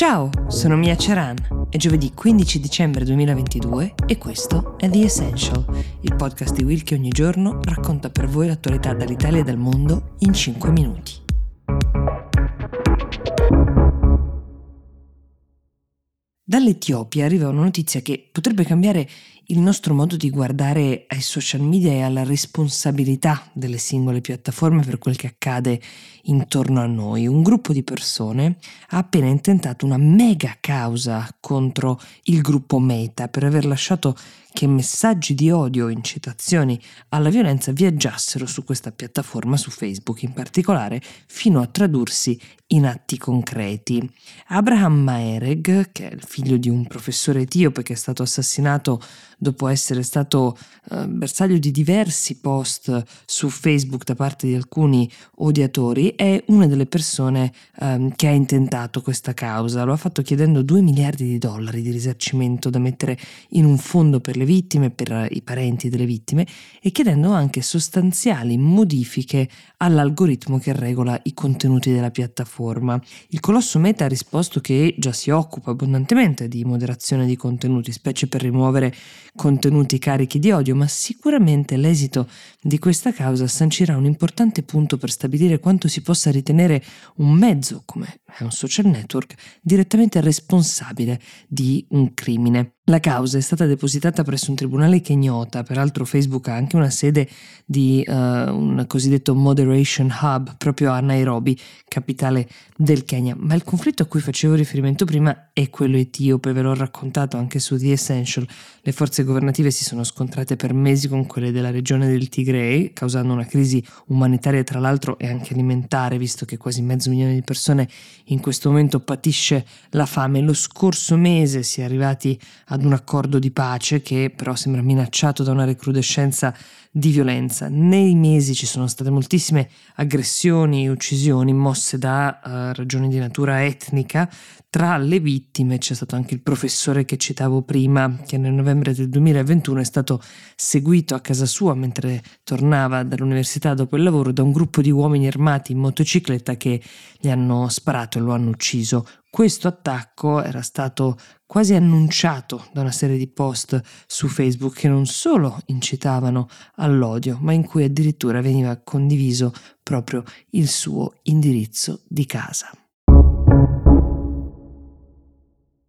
Ciao, sono Mia Ceran. È giovedì 15 dicembre 2022 e questo è The Essential, il podcast di Will che ogni giorno racconta per voi l'attualità dall'Italia e dal mondo in 5 minuti. Dall'Etiopia arriva una notizia che potrebbe cambiare il nostro modo di guardare ai social media e alla responsabilità delle singole piattaforme per quel che accade intorno a noi. Un gruppo di persone ha appena intentato una mega causa contro il gruppo Meta per aver lasciato che messaggi di odio o incitazioni alla violenza viaggiassero su questa piattaforma, su Facebook in particolare, fino a tradursi in atti concreti. Abraham Maereg, che è il figlio di un professore etiope che è stato assassinato dopo essere stato eh, bersaglio di diversi post su Facebook da parte di alcuni odiatori, è una delle persone eh, che ha intentato questa causa. Lo ha fatto chiedendo 2 miliardi di dollari di risarcimento da mettere in un fondo per le vittime, per i parenti delle vittime e chiedendo anche sostanziali modifiche all'algoritmo che regola i contenuti della piattaforma. Il colosso Meta ha risposto che già si occupa abbondantemente di moderazione di contenuti, specie per rimuovere contenuti carichi di odio, ma sicuramente l'esito di questa causa sancirà un importante punto per stabilire quanto si possa ritenere un mezzo, come è un social network, direttamente responsabile di un crimine. La causa è stata depositata presso un tribunale kenyota, peraltro Facebook ha anche una sede di uh, un cosiddetto Moderation Hub proprio a Nairobi, capitale del Kenya, ma il conflitto a cui facevo riferimento prima è quello etiope, ve l'ho raccontato anche su The Essential, le forze governative si sono scontrate per mesi con quelle della regione del Tigray, causando una crisi umanitaria tra l'altro e anche alimentare, visto che quasi mezzo milione di persone in questo momento patisce la fame. Lo scorso mese si è arrivati ad ad un accordo di pace che però sembra minacciato da una recrudescenza di violenza. Nei mesi ci sono state moltissime aggressioni e uccisioni mosse da uh, ragioni di natura etnica. Tra le vittime c'è stato anche il professore che citavo prima, che nel novembre del 2021 è stato seguito a casa sua mentre tornava dall'università dopo il lavoro da un gruppo di uomini armati in motocicletta che gli hanno sparato e lo hanno ucciso. Questo attacco era stato quasi annunciato da una serie di post su Facebook che non solo incitavano all'odio, ma in cui addirittura veniva condiviso proprio il suo indirizzo di casa.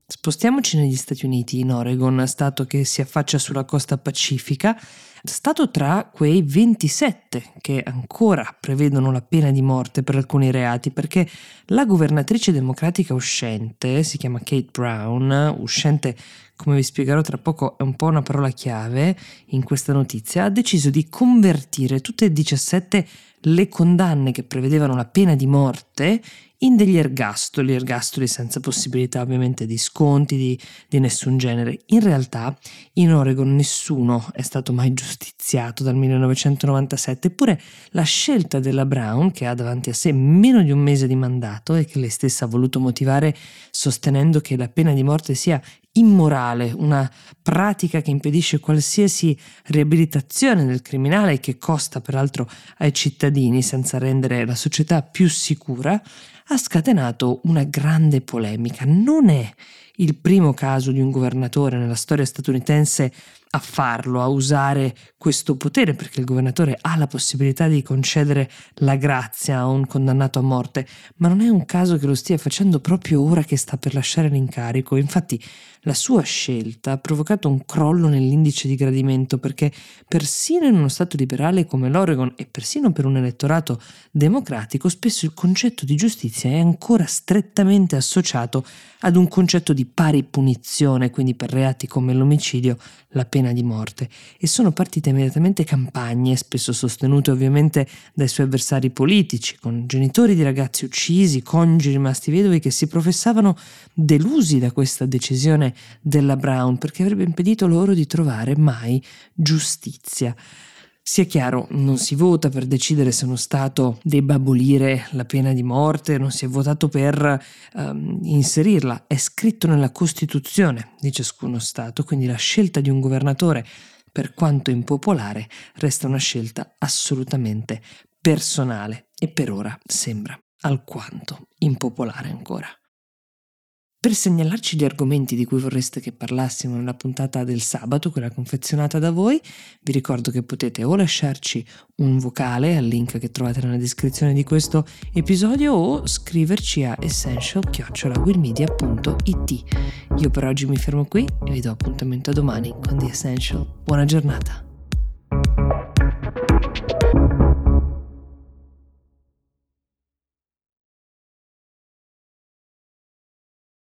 Spostiamoci negli Stati Uniti, in Oregon, stato che si affaccia sulla costa pacifica, stato tra quei 27 che ancora prevedono la pena di morte per alcuni reati, perché la governatrice democratica uscente, si chiama Kate Brown, uscente come vi spiegherò tra poco è un po' una parola chiave in questa notizia, ha deciso di convertire tutte e 17 le condanne che prevedevano la pena di morte in degli ergastoli, ergastoli senza possibilità ovviamente di sconti di, di, nessun genere. In realtà in Oregon nessuno è stato mai giustiziato dal 1997, eppure la scelta della Brown, che ha davanti a sé meno di un mese di mandato e che lei stessa ha voluto motivare sostenendo che la pena di morte sia immorale, una pratica che impedisce qualsiasi riabilitazione del criminale e che costa peraltro ai cittadini senza rendere la società più sicura, ha scatenato una grande polemica. Non è il primo caso di un governatore nella storia statunitense a farlo, a usare questo potere, perché il governatore ha la possibilità di concedere la grazia a un condannato a morte, ma non è un caso che lo stia facendo proprio ora che sta per lasciare l'incarico. Infatti la sua scelta ha provocato un crollo nell'indice di gradimento, perché persino in uno Stato liberale come l'Oregon e persino per un elettorato democratico, spesso il concetto di giustizia è ancora strettamente associato ad un concetto di pari punizione, quindi per reati come l'omicidio la pena di morte e sono partite immediatamente campagne, spesso sostenute ovviamente dai suoi avversari politici, con genitori di ragazzi uccisi, coniugi rimasti vedovi che si professavano delusi da questa decisione della Brown perché avrebbe impedito loro di trovare mai giustizia. Sia chiaro, non si vota per decidere se uno Stato debba abolire la pena di morte, non si è votato per um, inserirla, è scritto nella Costituzione di ciascuno Stato, quindi la scelta di un governatore, per quanto impopolare, resta una scelta assolutamente personale e per ora sembra alquanto impopolare ancora. Per segnalarci gli argomenti di cui vorreste che parlassimo nella puntata del sabato, quella confezionata da voi, vi ricordo che potete o lasciarci un vocale al link che trovate nella descrizione di questo episodio o scriverci a essential-willmedia.it. Io per oggi mi fermo qui e vi do appuntamento a domani con The Essential. Buona giornata!